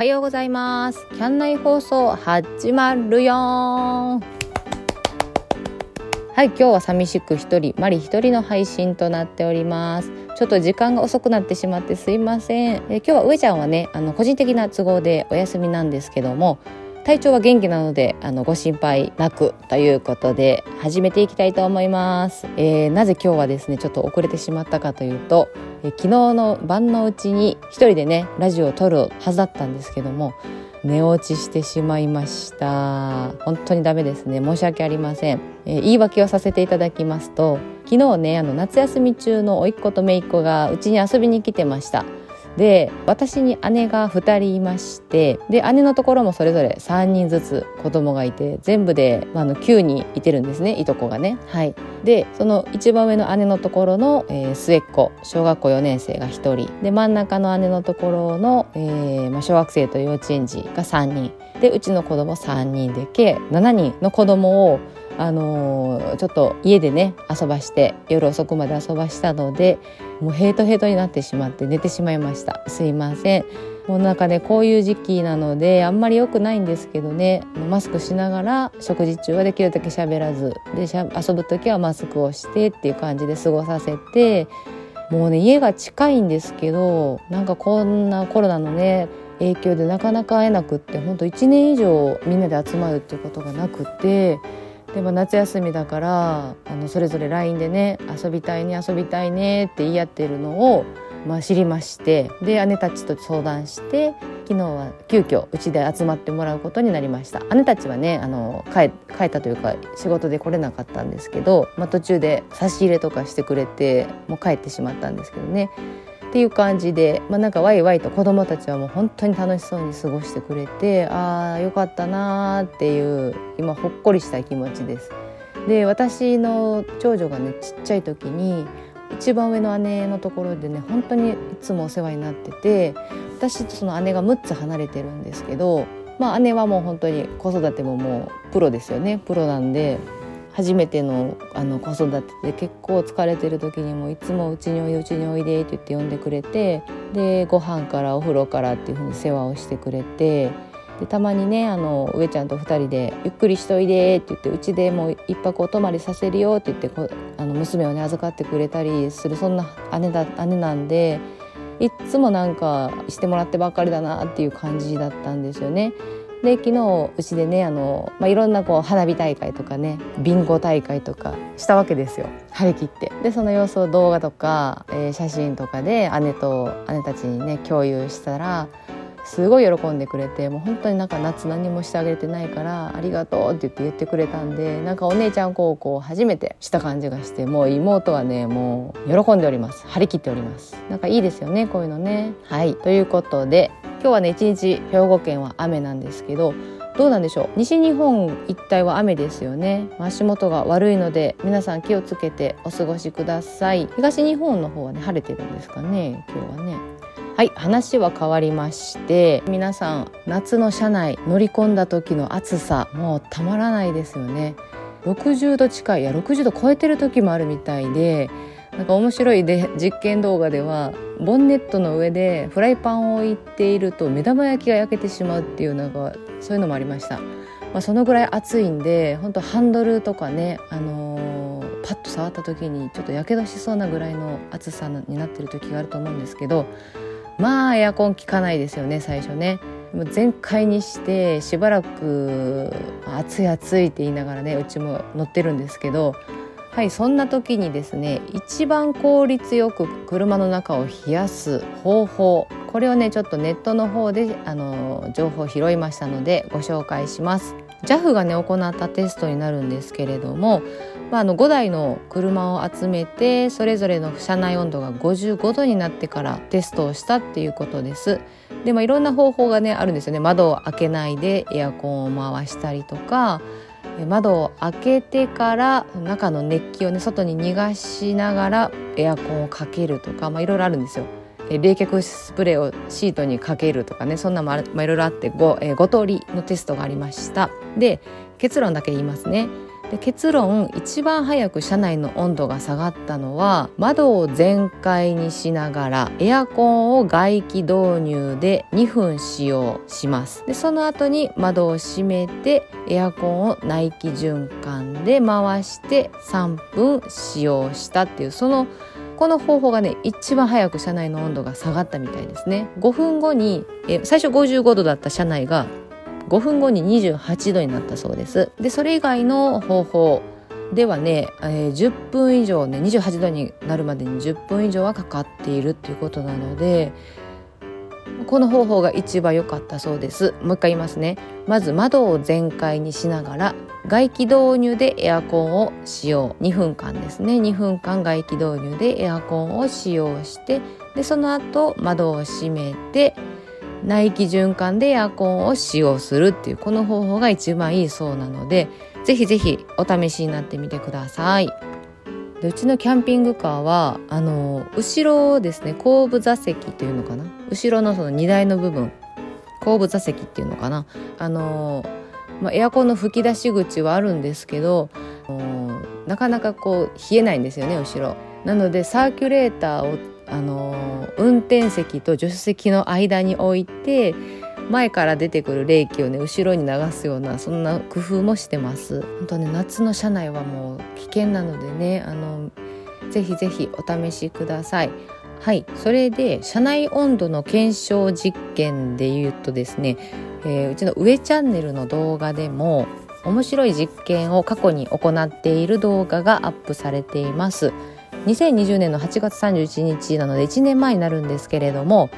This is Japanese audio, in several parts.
はようございます。キャン内放送始まるよ。はい今日は寂しく一人マリ一人の配信となっております。ちょっと時間が遅くなってしまってすいません。え今日は上ちゃんはねあの個人的な都合でお休みなんですけども体調は元気なのであのご心配なくということで始めていきたいと思います、えー、なぜ今日はですねちょっと遅れてしまったかというと、えー、昨日の晩のうちに一人でねラジオを撮るはずだったんですけども寝落ちしてしまいました。本当にダメですね。申し訳ありません、えー、言い訳をさせていただきますと昨日ねあの夏休み中の甥っ子と姪っ子がうちに遊びに来てました。で私に姉が2人いましてで姉のところもそれぞれ3人ずつ子供がいて全部で、まあ、の9人いてるんですねいとこがね。はい、でその一番上の姉のところの、えー、末っ子小学校4年生が1人。で真ん中の姉のところの、えーまあ、小学生と幼稚園児が3人。でうちの子供3人で計7人の子供をあの、ちょっと家でね遊ばして夜遅くまで遊ばしたのでもうヘイトヘイトになってしまって寝てしまいました。すいません。もうなんかねこういう時期なのであんまり良くないんですけどね。マスクしながら食事中はできるだけ喋らず。で遊ぶ時はマスクをしてっていう感じで過ごさせて。もうね家が近いんですけどなんかこんなコロナのね影響でなかなか会えなくってほんと1年以上みんなで集まるっていうことがなくてでも夏休みだからあのそれぞれ LINE でね遊びたいね遊びたいねって言い合ってるのを、まあ、知りましてで姉たちと相談して昨日は急遽うちで集まってもらうことになりました。姉たちはねあの帰帰ったというか仕事で来れなかったんですけど、まあ、途中で差し入れとかしてくれてもう帰ってしまったんですけどね。っていう感じで、まあ、なんかワイワイと子どもたちはもう本当に楽しそうに過ごしてくれてああよかったなーっていう今ほっこりした気持ちです。で私の長女がねちっちゃい時に一番上の姉のところでね本当にいつもお世話になってて私とその姉が6つ離れてるんですけど、まあ、姉はもう本当に子育てももうプロですよねプロなんで初めてのあの子育てで結構疲れてる時にもいつも「うちにおいでうちにおいで」って言って呼んでくれてでご飯からお風呂からっていう風に世話をしてくれてでたまにねあの上ちゃんと2人で「ゆっくりしといで」って言って「うちでもう一泊お泊まりさせるよ」って言ってこあの娘をね預かってくれたりするそんな姉だ姉なんでいっつもなんかしてもらってばっかりだなっていう感じだったんですよね。で昨日うちでねあの、まあ、いろんなこう花火大会とかねビンゴ大会とかしたわけですよ。張り切って。でその様子を動画とか、えー、写真とかで姉と姉たちにね共有したらすごい喜んでくれてもう本当になんか夏何もしてあげてないからありがとうって言って言ってくれたんでなんかお姉ちゃん高校初めてした感じがしてもう妹はねもう喜んでおります。張り切っております。なんかいいですよねこういうのね。はい。ということで今日はね一日兵庫県は雨なんですけどどうなんでしょう？西日本一帯は雨ですよね。足元が悪いので皆さん気をつけてお過ごしください。東日本の方はね晴れてるんですかね今日はね。はい話は変わりまして皆さん夏の車内乗り込んだ時の暑さもうたまらないですよね。60度近いいや60度超えてる時もあるみたいでなんか面白いで実験動画ではボンネットの上でフライパンを置いていると目玉焼きが焼けてしまうっていうなんかそういうのもありました、まあ、そのぐらい暑いんで本当ハンドルとかね、あのー、パッと触った時にちょっとやけどしそうなぐらいの暑さになってる時があると思うんですけどまあエアコン効かないですよね最初ね。もう全開にしてしばらく暑い暑いって言いながらねうちも乗ってるんですけどはいそんな時にですね一番効率よく車の中を冷やす方法これをねちょっとネットの方であの情報を拾いましたのでご紹介します JAF がね行ったテストになるんですけれども、まあ、あの5台の車を集めてそれぞれの車内温度が55度になってからテストをしたっていうことですで、まあ、いろんな方法がねあるんですよね窓を開けないでエアコンを回したりとか窓を開けてから中の熱気をね外に逃がしながらエアコンをかけるとか、まあ、いろいろあるんですよ。冷却スプレーをシートにかけるとかねそんなも、まあ、いろいろあって 5, えー、5通りのテストがありました。で結論だけ言いますね。で結論一番早く車内の温度が下がったのは窓を全開にしながらエアコンを外気導入で2分使用します。でその後に窓を閉めてエアコンを内気循環で回して3分使用したっていうそのこの方法がね一番早く車内の温度が下がったみたいですね。5分後にえ最初55度だった車内が5分後に28度になったそうです。でそれ以外の方法ではね、えー、10分以上ね28度になるまでに10分以上はかかっているっていうことなのでこの方法が一番良かったそうです。もう一回言いますね。まず窓を全開にしながら外気導入でエアコンを使用。2分間ですね。2分間外気導入でエアコンを使用してでその後窓を閉めて内気循環でエアコンを使用するっていうこの方法が一番いいそうなのでぜひぜひお試しになってみてください。でうちのキャンピングカーはあの後ろですね後部座席っていうのかな？後ろのその荷台の部分後部座席っていうのかな？あの、まあ、エアコンの吹き出し口はあるんですけどなかなかこう冷えないんですよね後ろ。なのでサーキュレーターをあの運転席と助手席の間に置いて前から出てくる冷気をね後ろに流すようなそんな工夫もしてます。本当ね夏の車内はもう危険なのでねあのぜひぜひお試しください。はい。それで車内温度の検証実験で言うとですね、えー、うちの上チャンネルの動画でも面白い実験を過去に行っている動画がアップされています。2020年の8月31日なので1年前になるんですけれども、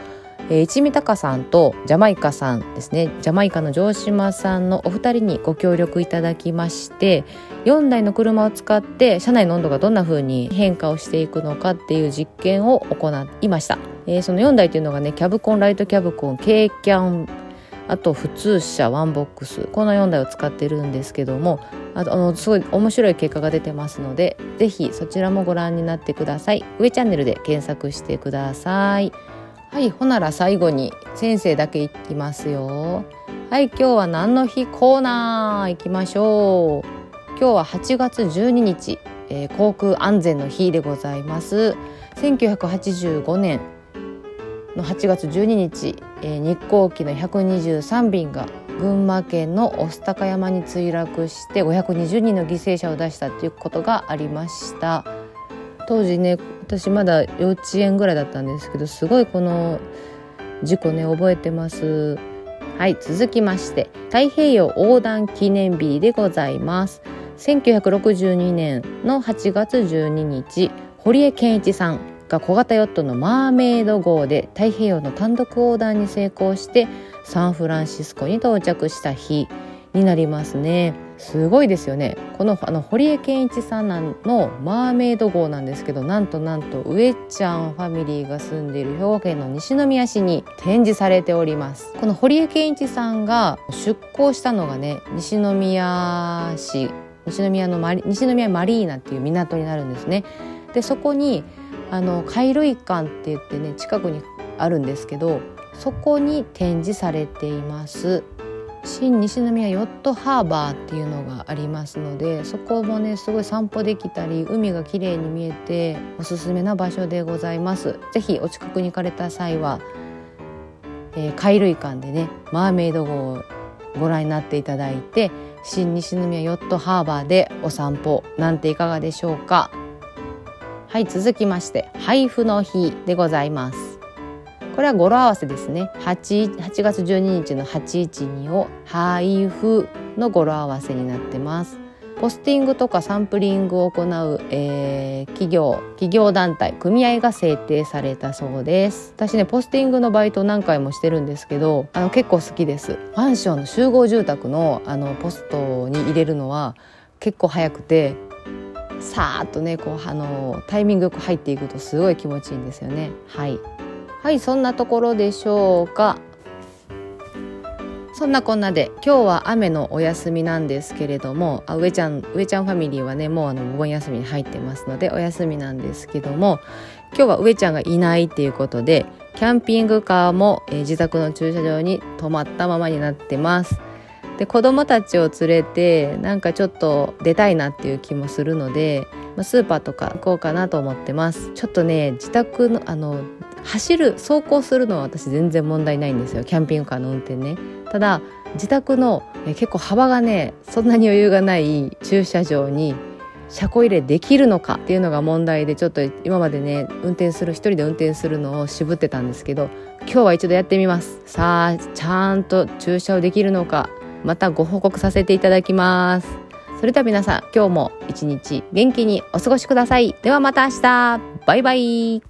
えー、一味隆さんとジャマイカさんですね。ジャマイカの城島さんのお二人にご協力いただきまして4台の車を使って車内の温度がどんな風に変化をしていくのかっていう実験を行いました、えー、その4台というのがねキャブコンライトキャブコン K キャンあと普通車ワンボックスこの4台を使ってるんですけどもあとあのすごい面白い結果が出てますので是非そちらもご覧になってください。上チャンネルで検索してください。はいほなら最後に先生だけいきますよ。はい今日は何の日コーナー行きましょう。今日は8月12日、えー、航空安全の日でございます。1985年の8月12日、えー、日航機の123便が群馬県の御巣鷹山に墜落して520人の犠牲者を出したということがありました。当時ね私まだ幼稚園ぐらいだったんですけどすごいこの事故ね覚えてます。はい続きまして太平洋横断記念日でございます。1962年の8月12日堀江謙一さんが小型ヨットのマーメイド号で太平洋の単独横断に成功してサンフランシスコに到着した日になりますね。すごいですよね。このあの堀江謙一さんのマーメイド号なんですけどなんとなんと上ちゃんファミリーが住んでいる兵庫県の西宮市に展示されております。この堀江謙一さんが出港したのがね西宮市西宮のマリ西宮マリーナっていう港になるんですね。でそこにあの貝類館って言ってね近くにあるんですけどそこに展示されています。新西宮ヨットハーバーっていうのがありますのでそこもねすごい散歩できたり海が綺麗に見えておすすめな場所でございます。ぜひお近くに行かれた際は、えー、貝類館でねマーメイド号をご覧になっていただいて新西宮ヨットハーバーでお散歩なんていかがでしょうか。はい続きまして配布の日でございます。これは語呂合わせですね。8, 8月12日の812を配布の語呂合わせになってます。ポスティングとかサンプリングを行う、えー、企業企業団体組合が制定されたそうです。私ねポスティングのバイト何回もしてるんですけどあの結構好きです。マンションの集合住宅のあのポストに入れるのは結構早くてさーっとねこうあのタイミングよく入っていくとすごい気持ちいいんですよね。はい。はいそんなところでしょうかそんなこんなで今日は雨のお休みなんですけれどもあ上ちゃん上ちゃんファミリーはねもうあのお盆休みに入ってますのでお休みなんですけども今日は上ちゃんがいないっていうことでキャンピングカーも、えー、自宅の駐車場に止まったままになってます。で子供たちを連れてなんかちょっと出たいなっていう気もするので、まあ、スーパーとか行こうかなと思ってますちょっとね自宅のあの走る走行するのは私全然問題ないんですよ。キャンピングカーの運転ね。ただ自宅の結構幅がねそんなに余裕がない駐車場に車庫入れできるのかっていうのが問題でちょっと今までね運転する一人で運転するのを渋ってたんですけど今日は一度やってみます。さあちゃんと駐車をできるのかまたご報告させていただきます。それでは皆さん今日も一日元気にお過ごしください。ではまた明日。バイバイ。